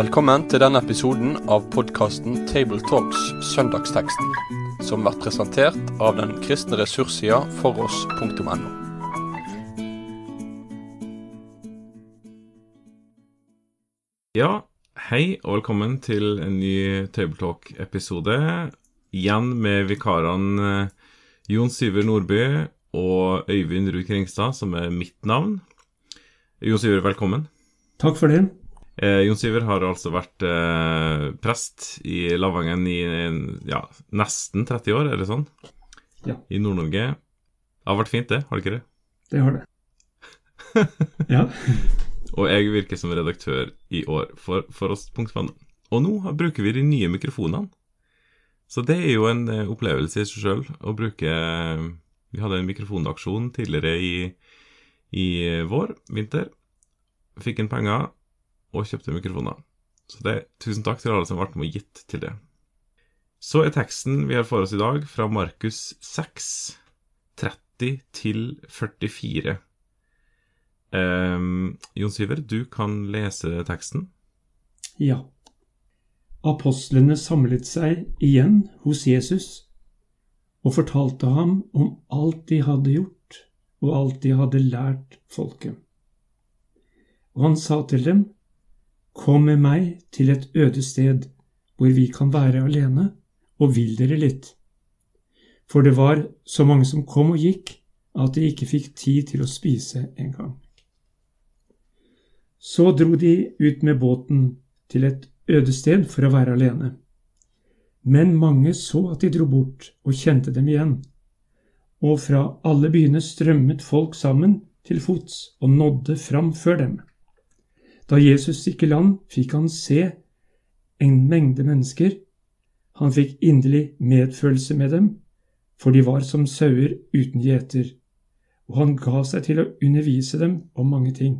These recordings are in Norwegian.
Velkommen til denne episoden av podkasten Tabletalks Søndagsteksten, som blir presentert av den kristne ressurssida foross.no. Ja, hei og velkommen til en ny Tabletalk-episode. Igjen med vikarene eh, Jon Syver Nordby og Øyvind Ruud Kringstad, som er mitt navn. Jon Syver, velkommen. Takk for det. Eh, Jon Syver har altså vært eh, prest i Lavangen i ja, nesten 30 år, er det sånn? Ja. I Nord-Norge. Det har vært fint, det, har det ikke det? Det har det. ja. Og jeg virker som redaktør i år for, for oss.no. Og nå bruker vi de nye mikrofonene. Så det er jo en eh, opplevelse i seg sjøl å bruke Vi hadde en mikrofonaksjon tidligere i, i vår, vinter. Fikk inn penger og kjøpte mikrofoner. Så det, tusen takk til alle som har vært med og gitt til det. Så er teksten vi har for oss i dag, fra Markus 6, 30 til 44. Um, Jon Syver, du kan lese teksten. Ja. Apostlene samlet seg igjen hos Jesus og fortalte ham om alt de hadde gjort, og alt de hadde lært folket. Og han sa til dem, Kom med meg til et øde sted hvor vi kan være alene, og vil dere litt. For det var så mange som kom og gikk, at de ikke fikk tid til å spise engang. Så dro de ut med båten til et øde sted for å være alene. Men mange så at de dro bort og kjente dem igjen, og fra alle byene strømmet folk sammen til fots og nådde fram før dem. Da Jesus gikk i land, fikk han se en mengde mennesker. Han fikk inderlig medfølelse med dem, for de var som sauer uten gjeter, og han ga seg til å undervise dem om mange ting.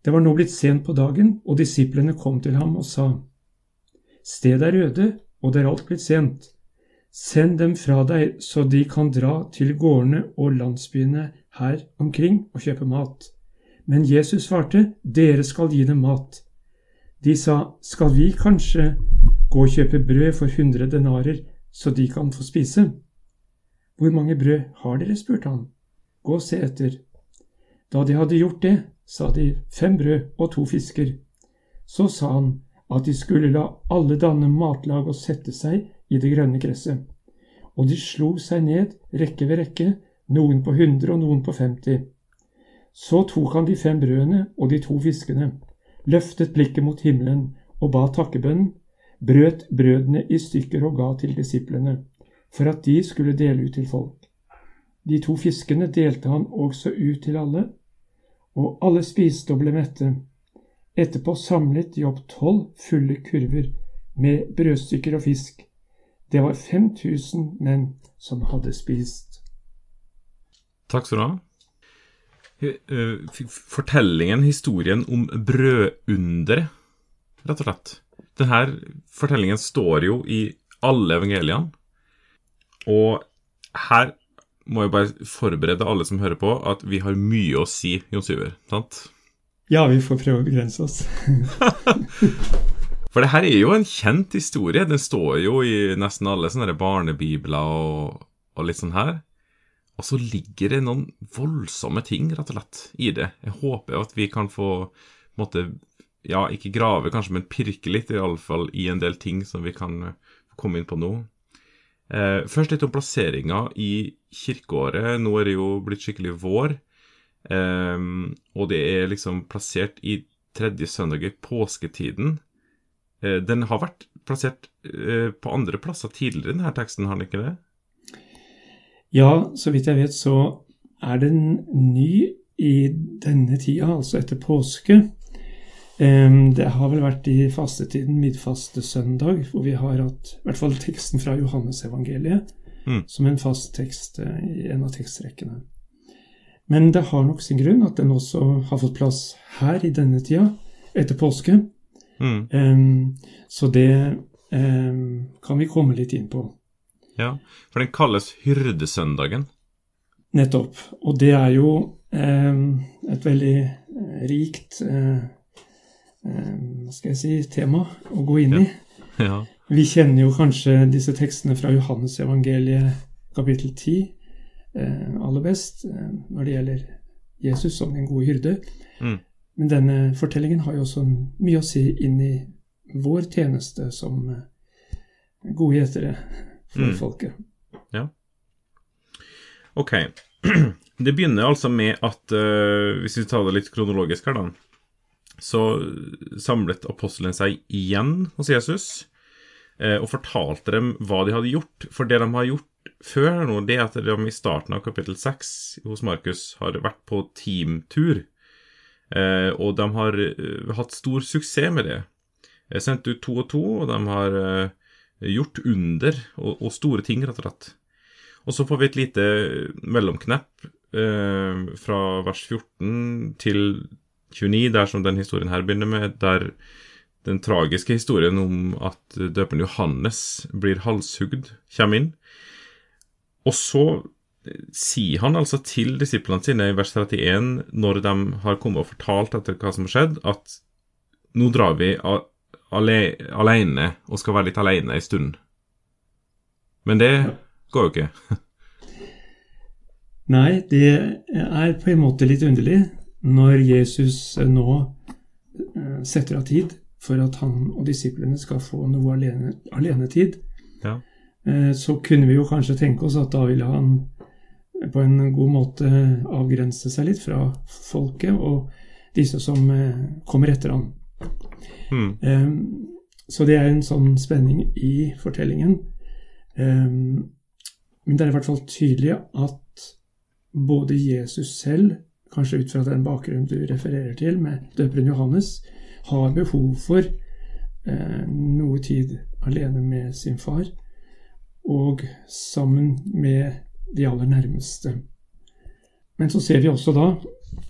Det var nå blitt sent på dagen, og disiplene kom til ham og sa, Stedet er øde, og det er alt blitt sent. Send dem fra deg, så de kan dra til gårdene og landsbyene her omkring og kjøpe mat. Men Jesus svarte, Dere skal gi dem mat. De sa, Skal vi kanskje gå og kjøpe brød for hundre denarer, så de kan få spise? Hvor mange brød har dere? spurte han. Gå og se etter. Da de hadde gjort det, sa de, Fem brød og to fisker. Så sa han at de skulle la alle danne matlag og sette seg i det grønne gresset. Og de slo seg ned, rekke ved rekke, noen på hundre og noen på femti. Så tok han de fem brødene og de to fiskene, løftet blikket mot himmelen og ba takkebønn, brøt brødene i stykker og ga til disiplene, for at de skulle dele ut til folk. De to fiskene delte han også ut til alle, og alle spiste og ble mette. Etterpå samlet de opp tolv fulle kurver med brødstykker og fisk. Det var 5000 menn som hadde spist. Takk skal du ha. Fortellingen, historien om brødunderet, rett og slett. Denne fortellingen står jo i alle evangeliene. Og her må jeg bare forberede alle som hører på, at vi har mye å si, Jon Syver. sant? Ja, vi får prøve å begrense oss. For det her er jo en kjent historie. Den står jo i nesten alle sånne barnebibler og, og litt sånn her. Og så ligger det noen voldsomme ting, rett og slett, i det. Jeg håper at vi kan få måtte, Ja, ikke grave, kanskje, men pirke litt, i alle fall, i en del ting som vi kan komme inn på nå. Eh, først litt om plasseringa i kirkeåret. Nå er det jo blitt skikkelig vår. Eh, og det er liksom plassert i tredje søndag i påsketiden. Eh, den har vært plassert eh, på andre plasser tidligere, denne teksten, har den ikke det? Ja, så vidt jeg vet så er den ny i denne tida, altså etter påske. Det har vel vært i fastetiden, midfastesøndag, hvor vi har hatt i hvert fall teksten fra Johannesevangeliet mm. som en fast tekst eh, i en av tekstrekkene. Men det har nok sin grunn at den også har fått plass her i denne tida, etter påske. Mm. Um, så det um, kan vi komme litt inn på. Ja, for den kalles hyrdesøndagen. Nettopp. Og det er jo eh, et veldig eh, rikt eh, eh, skal jeg si, tema å gå inn i. Ja. Vi kjenner jo kanskje disse tekstene fra Johannes-evangeliet kapittel 10 eh, aller best eh, når det gjelder Jesus som den gode hyrde. Mm. Men denne fortellingen har jo også mye å si inn i vår tjeneste som gode gjetere for Mm. folket. Ok. Det begynner altså med at uh, Hvis vi tar det litt kronologisk her, da. Så samlet apostelen seg igjen hos Jesus uh, og fortalte dem hva de hadde gjort. For det de har gjort før nå, det er at de i starten av kapittel 6 hos Markus har vært på teamtur. Uh, og de har hatt stor suksess med det. Jeg Sendt ut to og to, og de har gjort under og, og store ting, rett og slett. Og så får vi et lite mellomknepp eh, fra vers 14 til 29, der som den historien her begynner med, der den tragiske historien om at døperen Johannes blir halshugd, kommer inn. Og så eh, sier han altså til disiplene sine i vers 31, når de har kommet og fortalt etter hva som har skjedd, at nå drar vi a- ale alene og skal være litt alene en stund. Men det går jo ikke. Nei, det er på en måte litt underlig når Jesus nå eh, setter av tid for at han og disiplene skal få noe alene, alenetid. Ja. Eh, Så kunne vi jo kanskje tenke oss at da ville han på en god måte avgrense seg litt fra folket og disse som eh, kommer etter ham. Eh, Så det er en sånn spenning i fortellingen. Eh, Men det er i hvert fall tydelig at både Jesus selv, kanskje ut fra den bakgrunnen du refererer til, med døperen Johannes, har behov for eh, noe tid alene med sin far, og sammen med de aller nærmeste. Men så ser vi også da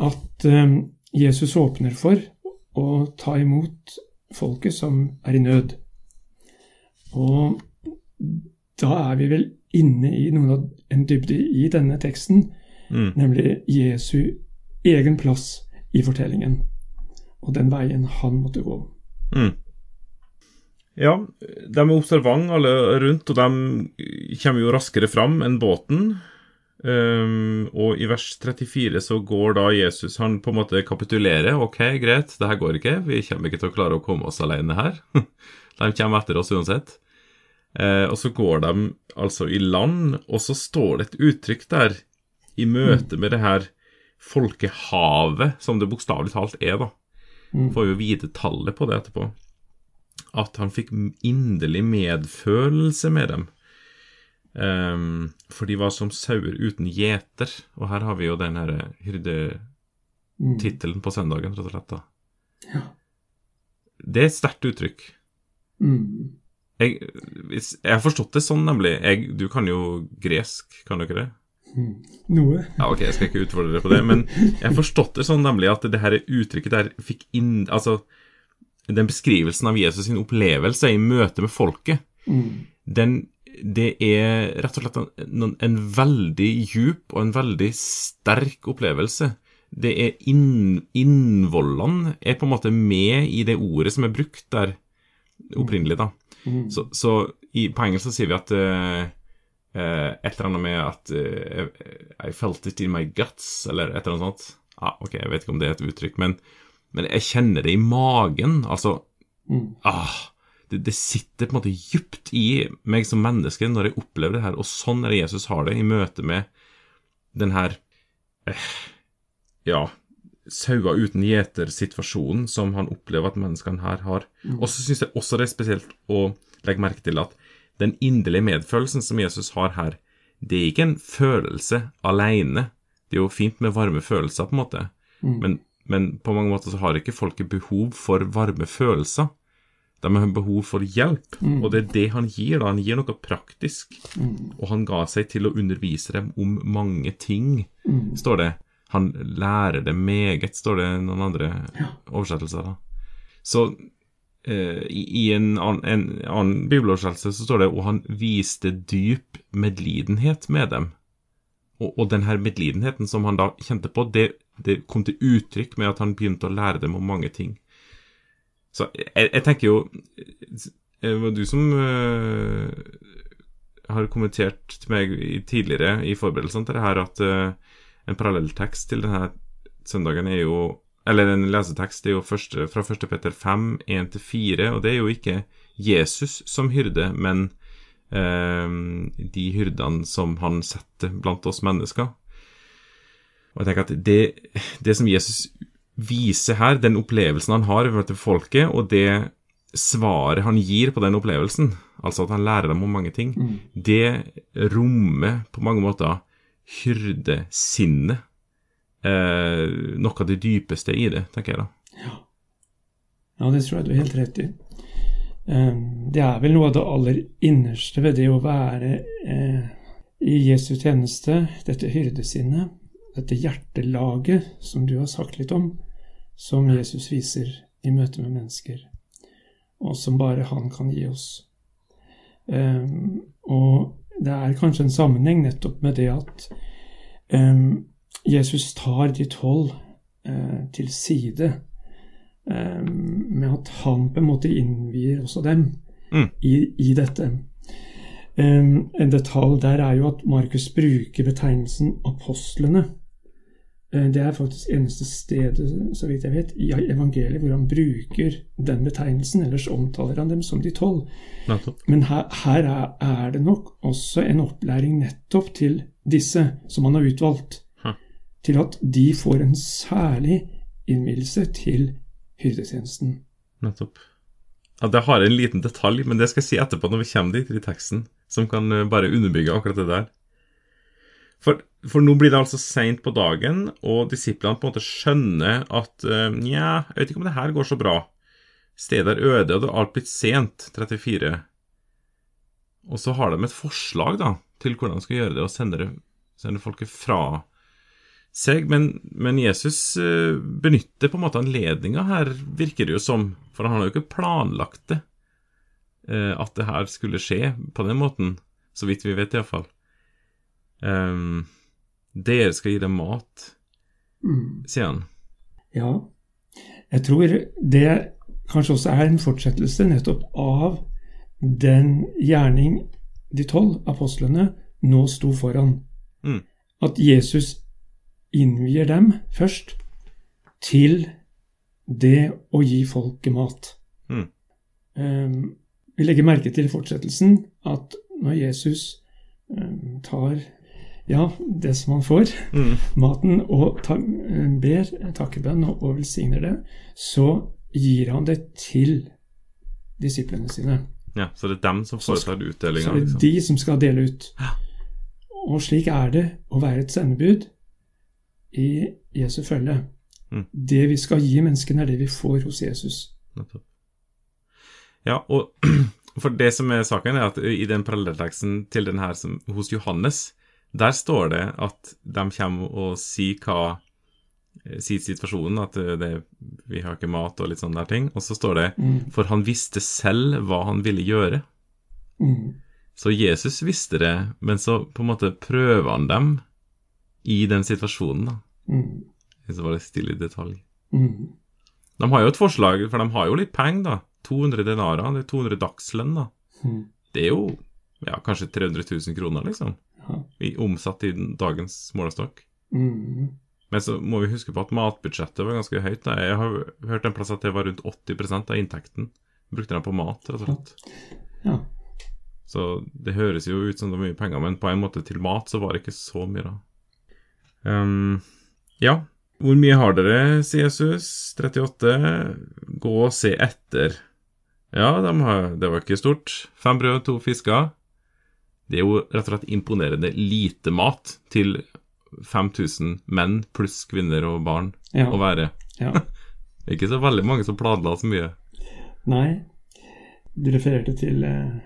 at eh, Jesus åpner for å ta imot folket som er i nød. Og da er vi vel inne i noen av en dybde i denne teksten, Mm. nemlig Jesu egen plass i fortellingen, og den veien han måtte gå. Mm. Ja, de er observant alle rundt, og de kommer jo raskere fram enn båten. Um, og i vers 34 så går da Jesus Han på en måte kapitulerer. Ok, greit, det her går ikke. Vi kommer ikke til å klare å komme oss alene her. de kommer etter oss uansett. Uh, og så går de altså i land, og så står det et uttrykk der i møte med det her folkehavet, som det bokstavelig talt er, da. Mm. Får jo vite tallet på det etterpå. At han fikk inderlig medfølelse med dem. Ehm, for de var som sauer uten gjeter. Og her har vi jo den her hyrdetittelen Mm. på søndagen, rett og slett. da. Ja. Det er et sterkt uttrykk. Mm. Jeg, jeg har forstått det sånn, nemlig. Jeg, du kan jo gresk, kan du ikke det? Mm. Noe. Ja, ok, jeg skal ikke utfordre deg på det, men jeg har forstått det sånn nemlig at det her uttrykket der fikk inn Altså, den beskrivelsen av Jesus sin opplevelse i møte med folket, Mm. den Det er rett og slett en, en veldig djup og en veldig sterk opplevelse. Det er inn, Innvollene er på en måte med i det ordet som er brukt der opprinnelig, da. Mm. Så, så i, på engelsk så sier vi at uh, uh, et eller annet med at uh, I felt it in my guts, eller et eller annet sånt. Ah, ok, jeg vet ikke om det er et uttrykk, men, men jeg kjenner det i magen. Altså Mm. ah, det, det sitter på en måte djupt i meg som menneske når jeg opplever det her, og sånn er det Jesus har det i møte med den her eh, Ja, sauer uten gjeter-situasjonen som han opplever at menneskene her har. Og så syns jeg også det er spesielt å legge merke til at den inderlige medfølelsen som Jesus har her, det er ikke en følelse alene. Det er jo fint med varme følelser, på en måte, Mm. men, men på mange måter så har ikke folket behov for varme følelser. De har behov for hjelp, Mm. og det er det han gir. da, Han gir noe praktisk. Mm. Og han ga seg til å undervise dem om mange ting, Mm. står det. Han lærer det meget, står det i noen andre oversettelser. da. Så eh, i, i en, annen, annen bibeloversettelse så står det og han viste dyp medlidenhet med dem. Og, og den her medlidenheten som han da kjente på, det, det kom til uttrykk med at han begynte å lære dem om mange ting. Så jeg, jeg tenker jo Det var du som uh, har kommentert til meg tidligere i forberedelsene til det her at uh, en parallelltekst til denne søndagen er jo Eller en lesetekst er jo første, fra 1. Peter 5, 1-4, og det er jo ikke Jesus som hyrde, men uh, de hyrdene som han setter blant oss mennesker. Og jeg tenker at det, det som Jesus viser her, den opplevelsen han har i folket, og det svaret han gir på den opplevelsen, altså at han lærer dem om mange ting, mm. det rommer på mange måter hyrdesinnet. Eh, noe av det dypeste i det, tenker jeg da. Ja. ja, det tror jeg du er helt rett i. Um, det er vel noe av det aller innerste ved det å være eh, i Jesu tjeneste, dette hyrdesinnet, dette hjertelaget som du har sagt litt om, som Jesus viser i møte med mennesker, og som bare han kan gi oss. Um, og det er kanskje en sammenheng nettopp med det at um, Jesus tar de tolv uh, til side, um, med at han på en måte innvier også dem mm. i, i, dette. en detalj der er jo at Markus bruker betegnelsen apostlene Eh, det er faktisk eneste stedet, så vidt jeg vet, i evangeliet hvor han bruker den betegnelsen. Ellers omtaler han dem som de tolv. Men her, her er, er, det nok også en opplæring nettopp til disse som han har utvalgt. Hæ. Til at de får en særlig innvielse til hyrdetjenesten. Nettopp. Ja, Det har en liten detalj, men det skal jeg si etterpå når vi kommer dit i teksten, som kan eh, bare underbygge akkurat det der. For, for, nå blir det altså seint på dagen, og disiplene på en måte skjønner at uh, Nja, jeg vet ikke om det her går så bra. Stedet er øde, og det har alt blitt sent. 34. Og så har de et forslag da, til hvordan de skal gjøre det, og sende, sender folket fra seg. Men, men Jesus uh, benytter på en måte anledninga her, virker det jo som. For han har jo ikke planlagt det, uh, at det her skulle skje på den måten. Så vidt vi vet, iallfall. Um, dere skal gi dem mat, mm. sier han. Ja. Jeg tror det kanskje også er en fortsettelse nettopp av den gjerning de tolv apostlene nå sto foran. Mm. At Jesus innvier dem først til det å gi folket mat. Mm. Um, vi legger merke til fortsettelsen at når Jesus um, tar ja, det som han får, mm. maten, og ta, ber takkebønn og, og velsigner det, så gir han det til disiplene sine. Ja, Så det er dem som foretar utdelinga? Så det er liksom. de som skal dele ut. Ja. Og slik er det å være et sendebud i Jesu følge. Mm. Det vi skal gi menneskene, er det vi får hos Jesus. Ja, og for det som er saken, er at i den parallellteksten til den her som, hos Johannes, der står det at de kommer og sier hva eh, Sier situasjonen, at eh, det, vi har ikke mat og litt sånne der ting. Og så står det mm. For han visste selv hva han ville gjøre. Mm. Så Jesus visste det, men så på en måte prøver han dem i den situasjonen, da. Mm. Så var det stille i detalj. Mm. De har jo et forslag, for de har jo litt penger, da. 200 denarer, det er 200 dagslønn, da. Mm. Det er jo ja, kanskje 300 000 kroner, liksom i, omsatt i dagens målestokk. Mm. Men så må vi huske på at matbudsjettet var ganske høyt. Da. Jeg har hørt en plass at det var rundt 80% av inntekten. Brukte de på mat, rett og slett. Ja. Så det høres jo ut som det var mye penger, men på en måte til mat så var det ikke så mye, da. Um, ja. Hvor mye har dere, sier Jesus. 38. Gå og se etter. Ja, de har, det var ikke stort. Fem brød, to fisker. Det er jo rett og slett imponerende lite mat til 5000 menn pluss kvinner og barn ja. å være. Ja. det er ikke så veldig mange som planla så mye. Nei. Du refererte til eh,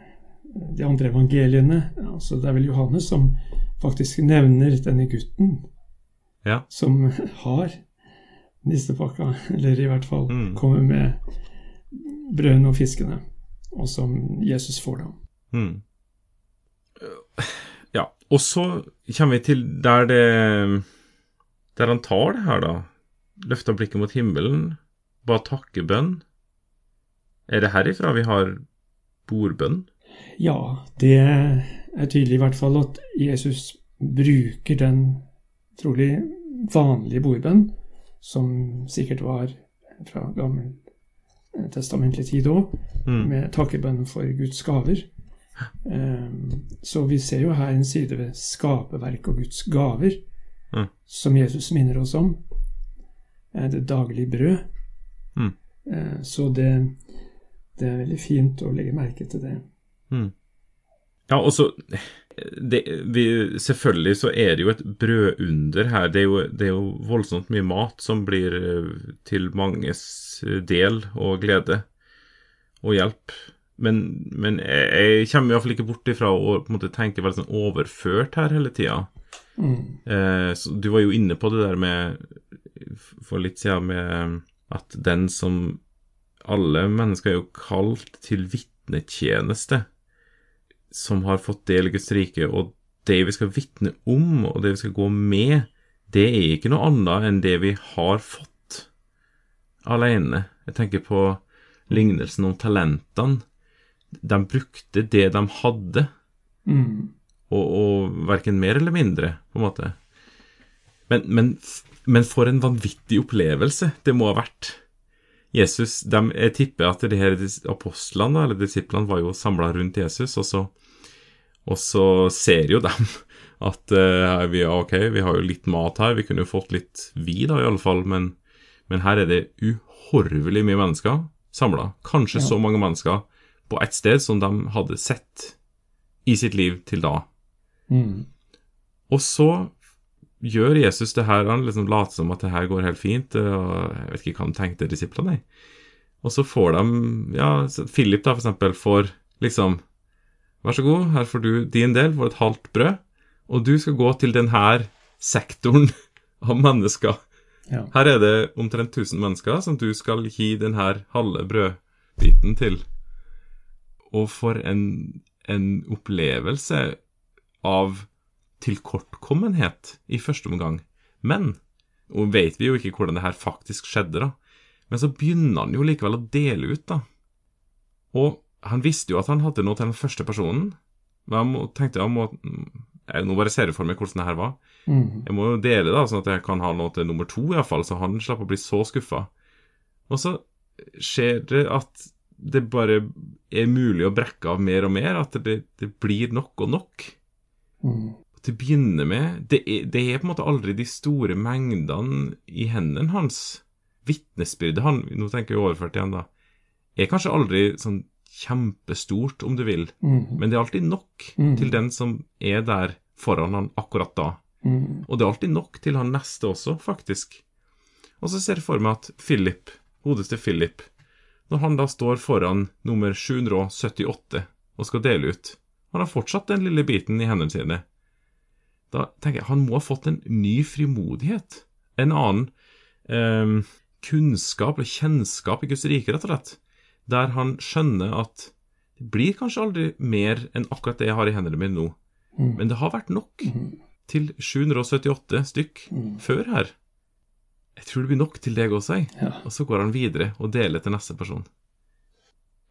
de andre evangeliene. Altså, det er vel Johannes som faktisk nevner denne gutten ja. som har nissepakka, eller i hvert fall mm. kommer med brødene og fiskene, og som Jesus får da. Mm. Ja, og så kommer vi til der det Der han tar det her, da. Løfter blikket mot himmelen, ba takkebønn. Er det herifra vi har bordbønn? Ja, det er tydelig i hvert fall at Jesus bruker den trolig vanlige bordbønn, som sikkert var fra gammel testamentlig tid òg, Mm. med takkebønn for Guds gaver. Ehm, Så vi ser jo her en side ved skaperverk og Guds gaver, Mm. som Jesus minner oss om. Eh, Det daglige brød. Mm. Eh, Så det, det er veldig fint å legge merke til det. Mm. Ja, og så det, vi, Selvfølgelig så er det jo et brødunder her. Det er, jo, det er jo voldsomt mye mat som blir eh, til manges eh, del og glede og hjelp. Men, men jeg, jeg kommer iallfall ikke bort ifra å på en måte tenke veldig sånn overført her hele tida. Mm. Eh, du var jo inne på det der med For litt siden med at den som Alle mennesker er jo kalt til vitnetjeneste, som har fått del i Guds rike, og det vi skal vitne om, og det vi skal gå med, det er ikke noe annet enn det vi har fått alene. Jeg tenker på lignelsen om talentene. De brukte det de hadde, Mm. og, og verken mer eller mindre, på en måte. Men, men, men for en vanvittig opplevelse det må ha vært. Jesus, de, Jeg tipper at de her apostlene, eller disiplene, var jo samla rundt Jesus, og så, og så ser jo dem at uh, vi, ok, vi har jo litt mat her, vi kunne jo fått litt vi, da, i alle fall, men, men her er det uhorvelig mye mennesker samla. Kanskje Ja. så mange mennesker på ett sted som de hadde sett i sitt liv til da. Mm. Og så gjør Jesus det her, han liksom later som at det her går helt fint, og jeg vet ikke hva han tenkte disiplene, nei. Og så får de, ja, Philip da for eksempel får liksom, vær så god, her får du din del, får et halvt brød, og du skal gå til den her sektoren av mennesker. Ja. Her er det omtrent 1000 mennesker som du skal gi den her halve brødbiten til. Og for en, en opplevelse av tilkortkommenhet i første omgang. Men, og vet vi jo ikke hvordan det her faktisk skjedde, da. Men så begynner han jo likevel å dele ut, da. Og han visste jo at han hadde noe til den første personen. Men må, tenkte jeg må jeg, Nå bare ser jeg for meg hvordan det her var. Mm. Jeg må jo dele, da, sånn at jeg kan ha noe til nummer to, iallfall, så han slapp å bli så skuffa. Og så skjer det at det bare er mulig å brekke av mer og mer, at det, det blir nok og nok. Mm. Til å begynne med, det er, det er på en måte aldri de store mengdene i hendene hans. Vitnesbyrdet han, nå tenker jeg overført igjen, da, er kanskje aldri sånn kjempestort, om du vil, Mm. men det er alltid nok Mm. til den som er der foran han akkurat da. Mm. Og det er alltid nok til han neste også, faktisk. Og så ser jeg for meg at Philip, godeste Philip, når han da står foran nummer 778 og skal dele ut, han har fortsatt den lille biten i hendene sine. Da tenker jeg han må ha fått en ny frimodighet. En annen eh, kunnskap eller kjennskap i Guds rike, rett og slett. Der han skjønner at det blir kanskje aldri mer enn akkurat det jeg har i hendene mine nå. Mm. Men det har vært nok Mm. til 778 stykk Mm. før her. Jeg tror det blir nok til deg også, jeg. Ja. Og så går han videre og deler til neste person.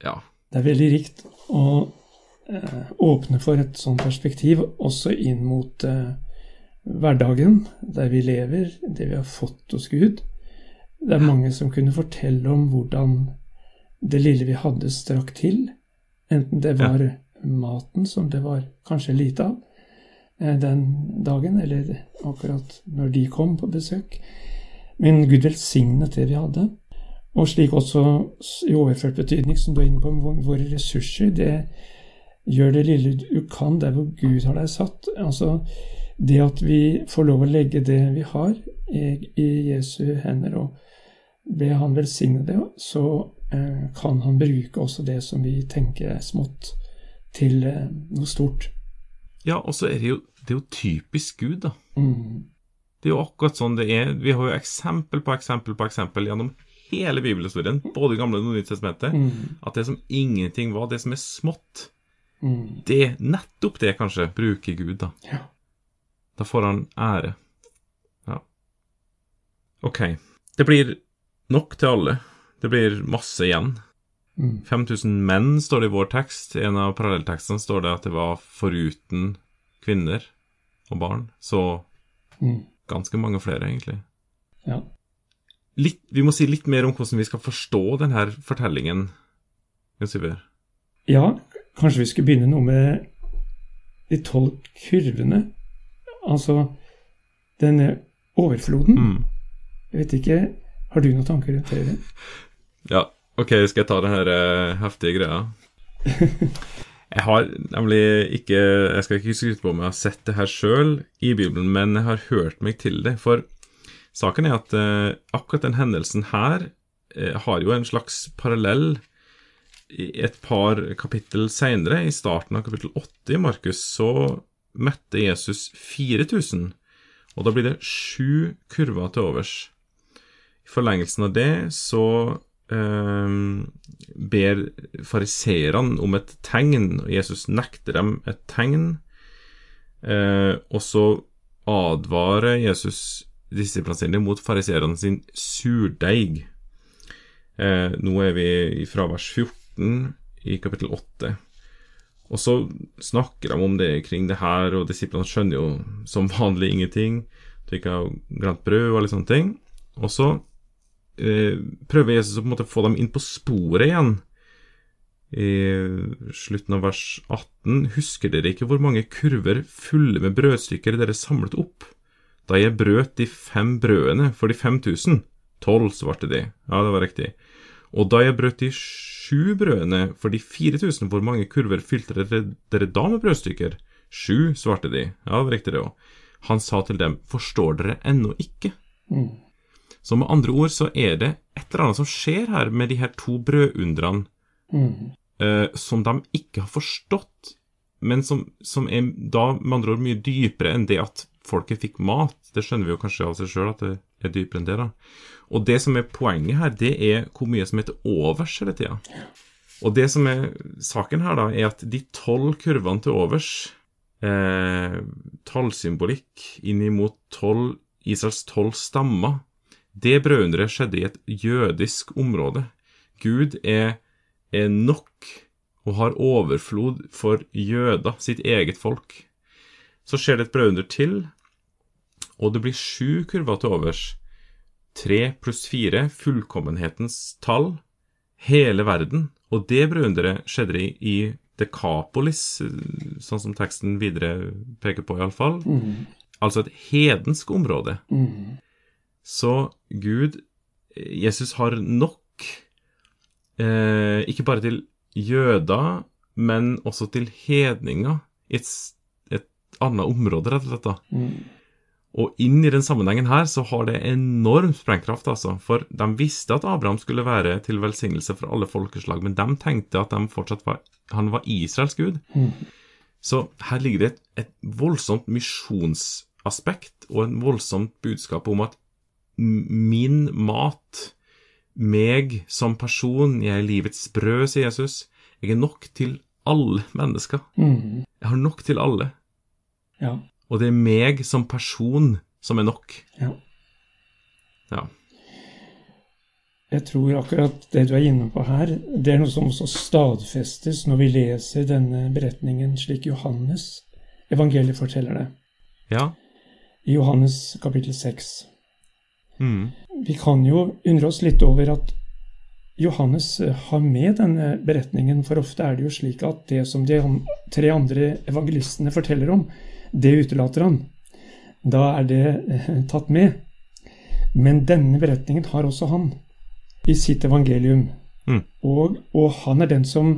Ja. Det er veldig rikt å eh, åpne for et sånt perspektiv, også inn mot eh, hverdagen, der vi lever, det vi har fått hos Gud. Det er mange som kunne fortelle om hvordan det lille vi hadde, strakk til. Enten det var maten, som det var kanskje lite av eh, den dagen, eller akkurat når de kom på besøk. Men Gud velsignet det vi hadde. Og slik også i overført betydning, som du er inne på, med våre ressurser, det gjør det lille du kan der hvor Gud har deg satt. Altså det at vi får lov å legge det vi har, i, Jesu hender, og be Han velsigne det, så eh, kan Han bruke også det som vi tenker er smått, til eh, noe stort. ja, og så er det jo, det er jo typisk Gud, da. Mm. Det er jo akkurat sånn det er. Vi har jo eksempel på eksempel på eksempel gjennom hele bibelhistorien, både gamle og nye testamentet, Mm. at det som ingenting var, det som er smått, Mm. det nettopp det kanskje bruker Gud, da. Ja. Da får han ære. Ja. Ok. Det blir nok til alle. Det blir masse igjen. Mm. 5000 menn står det i vår tekst. I en av parallelltekstene står det at det var foruten kvinner og barn. Så Mm. Ganske mange flere, egentlig. Ja. Litt, vi må si litt mer om hvordan vi skal forstå denne fortellingen. Jens Iver. ja, kanskje vi skulle begynne noe med de tolv kurvene. Altså denne overfloden. Mm. Jeg vet ikke Har du noen tanker rundt det? Ja, ok, skal jeg ta den her eh, heftige greia? Jeg har nemlig ikke Jeg skal ikke skryte på om jeg har sett det her sjøl i Bibelen, men jeg har hørt meg til det. For saken er at eh, akkurat den hendelsen her eh, har jo en slags parallell i et par kapittel seinere. I starten av kapittel 8 i Markus så møtte Jesus 4000, og da blir det sju kurver til overs. I forlengelsen av det så ber fariseerne om et tegn, og Jesus nekter dem et tegn. Eh, og så advarer Jesus disiplene sine mot fariseerne sin surdeig. Eh, nå er vi fra vers 14 i kapittel 8. Og så snakker de om det kring det her, og disiplene skjønner jo som vanlig ingenting. De ikke har glemt brød og alle sånne ting. Og så prøver Jesus å på en måte få dem inn på sporet igjen. I slutten av vers 18.: Husker dere ikke hvor mange kurver fulle med brødstykker dere samlet opp? Da jeg brøt de fem brødene for de 5000. Tolv, svarte de. Ja, det var riktig. Og da jeg brøt de sju brødene for de 4000, hvor mange kurver fylte dere, dere da med brødstykker? Sju, svarte de. Ja, det var riktig det òg. Han sa til dem, forstår dere ennå ikke? Mm. Så med andre ord så er det et eller annet som skjer her med de her to brødundrene Mm. eh, som de ikke har forstått, men som, som er da med andre ord mye dypere enn det at folket fikk mat. Det skjønner vi jo kanskje av seg sjøl at det er dypere enn det. da. Og det som er poenget her, det er hvor mye som er til overs hele tida. Og det som er saken her, da, er at de tolv kurvene til overs, eh, tallsymbolikk inn mot tolv, Israels tolv stammer, det brødunderet skjedde i et jødisk område. Gud er, er nok og har overflod for jøder, sitt eget folk. Så skjer det et brødunder til, og det blir sju kurver til overs. Tre pluss fire, fullkommenhetens tall, hele verden. Og det brødunderet skjedde i, i Dekapolis, sånn som teksten videre peker på, iallfall. Mm. Altså et hedensk område. Mm. Så Gud, Jesus har nok, eh, ikke bare til jøder, men også til hedninger i et, et annet område, rett og slett. da. Mm. Og inn i den sammenhengen her så har det enorm sprengkraft, altså. For de visste at Abraham skulle være til velsignelse for alle folkeslag, men de tenkte at de fortsatt var, han var Israels gud. Mm. Så her ligger det et, et voldsomt misjonsaspekt og en voldsomt budskap om at min mat, meg som person, jeg er livets brød, sier Jesus, jeg er nok til alle mennesker. Mm. Jeg har nok til alle. Ja. Og det er meg som person som er nok. ja. Ja. Jeg tror akkurat det du er inne på her, det er noe som også stadfestes når vi leser denne beretningen slik Johannes evangeliet forteller det. Ja. I Johannes kapittel 6. Mm. Vi kan jo undre oss litt over at Johannes eh, har med denne beretningen, for ofte er det jo slik at det som de tre andre evangelistene forteller om, det utelater han. Da er det eh, tatt med. Men denne beretningen har også han i sitt evangelium. Mm. Og, og han er den som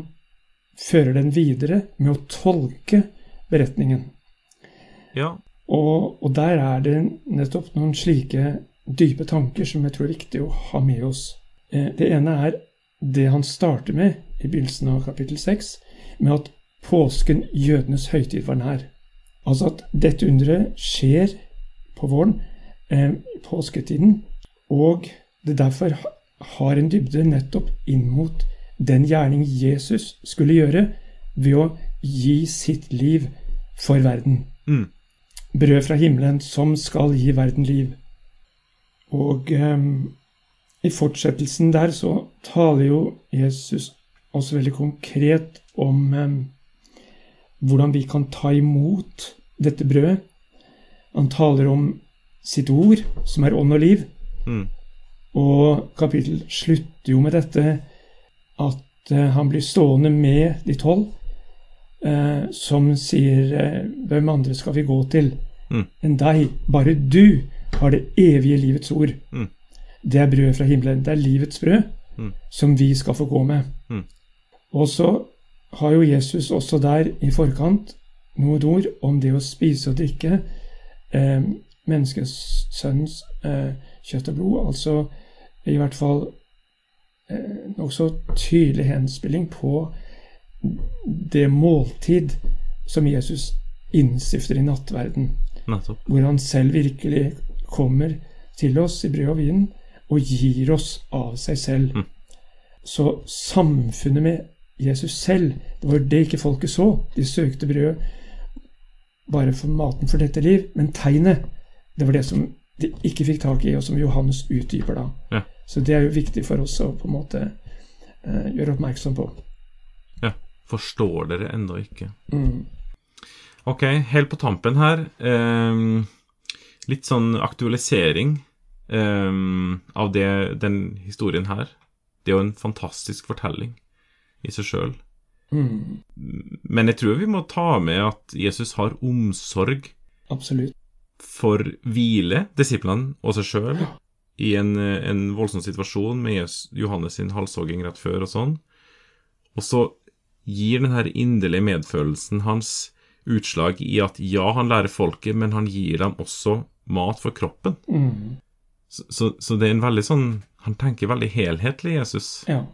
fører den videre med å tolke beretningen. Ja. Og, og der er det nettopp noen slike dype tanker som jeg tror er viktig å ha med oss. Eh, Det ene er det han starter med i begynnelsen av kapittel 6, med at påsken, jødenes høytid, var nær. Altså at dette underet skjer på våren, eh, påsketiden, og det derfor har en dybde nettopp inn mot den gjerning Jesus skulle gjøre ved å gi sitt liv for verden Mm. brød fra himmelen som skal gi verden liv. Og eh, i fortsettelsen der så taler jo Jesus også veldig konkret om eh, hvordan vi kan ta imot dette brødet. Han taler om sitt ord, som er ånd og liv. Mm. Og kapittel slutter jo med dette at eh, han blir stående med de tolv, eh, som sier eh, Hvem andre skal vi gå til Mm. enn deg? Bare du har det evige livets ord. Mm. Det er brød fra himmelen. Det er livets brød Mm. som vi skal få gå med. Mm. Og så har jo Jesus også der i forkant noen ord om det å spise og drikke eh, menneskesønnens eh, kjøtt og blod. Altså i hvert fall eh, nokså tydelig henspilling på det måltid som Jesus innstifter i nattverden Nettopp. hvor han selv virkelig kommer til oss i brød og vin og gir oss av seg selv. Mm. Så samfunnet med Jesus selv, det var det ikke folket så. De søkte brød bare for maten for dette liv, men tegnet, det var det som de ikke fikk tak i, og som Johannes utdyper da. Ja. Så det er jo viktig for oss å på en måte eh, gjøre oppmerksom på. Ja. Forstår dere ennå ikke. Mm. Ok, helt på tampen her. ehm, litt sånn aktualisering um, av det, den historien her. Det er jo en fantastisk fortelling i seg sjøl. Mm. Men jeg tror vi må ta med at Jesus har omsorg Absolutt. for hvile, disiplene og seg sjøl, i en, en voldsom situasjon med Johannes sin halshogging rett før og sånn. Og så gir den her inderlige medfølelsen hans utslag i at ja, han lærer folket, men han gir dem også mat for kroppen. Mm. Så, så, så det er en veldig sånn Han tenker veldig helhetlig, Jesus. Ja.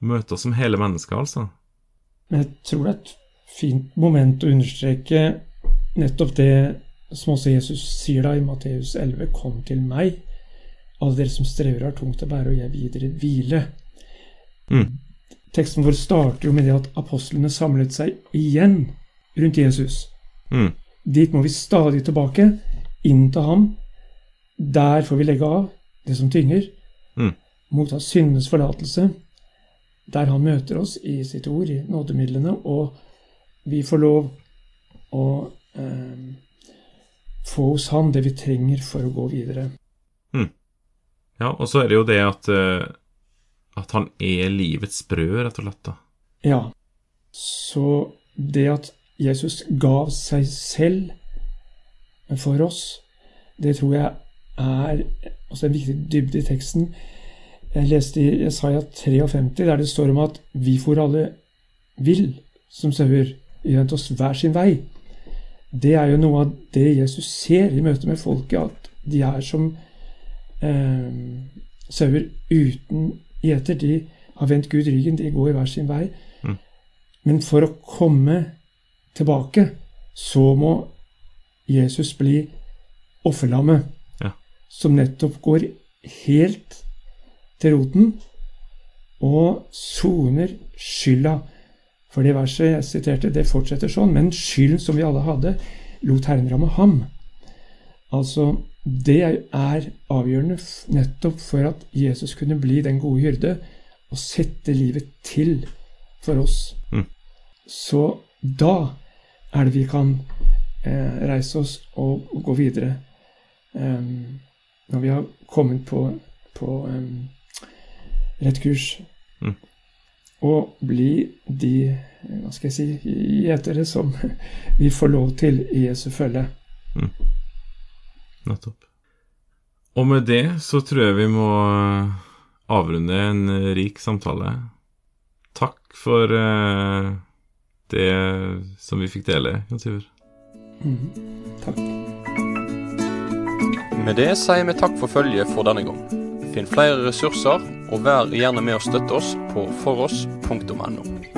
Møter oss som hele mennesker, altså. Men jeg tror det er et fint moment å understreke nettopp det som også Jesus sier da i Matteus 11.: Kom til meg, alle dere som strever og har tungt å bære, og jeg vil dere hvile. Mm. Teksten vår starter jo med det at apostlene samlet seg igjen rundt Jesus. Mm. Dit må vi stadig tilbake, inn til ham. Der får vi legge av det som tynger, Mm. motta syndenes forlatelse, der han møter oss i sitt ord, i nådemidlene, og vi får lov å eh, få hos han det vi trenger for å gå videre. Ja, og så er det jo det at eh, At han er livets brød, rett og slett. da. Ja, så det at Jesus gav seg selv for oss, det tror jeg er også en viktig dybde i teksten. Jeg leste i Jesaja 53, der det står om at vi for alle vil som sauer, gjent oss hver sin vei. Det er jo noe av det Jesus ser i møte med folket, at de er som eh, sauer uten gjeter. De har vendt Gud ryggen, de går hver sin vei. Mm. Men for å komme tilbake, så må Jesus bli offerlammet, Ja. som nettopp går helt til roten og soner skylda. For det verset jeg siterte, det fortsetter sånn. Men skylden som vi alle hadde, lot Herren ramme ham. Altså, det er avgjørende nettopp for at Jesus kunne bli den gode hyrde og sette livet til for oss. Mm. Så da er det vi kan eh, reise oss og, og gå videre. Um, når vi har kommet på, på um, rett kurs. Mm. Og bli de hva skal jeg si, gjetere som vi får lov til i Jesu følge. Nettopp. Og med det så tror jeg vi må eh, avrunde en rik samtale. Takk for eh, det som vi fikk dele, Jan Sivert. Mm. Takk. Med det sier vi takk for følget for denne gang. Finn flere ressurser, og vær gjerne med å støtte oss på foross.no.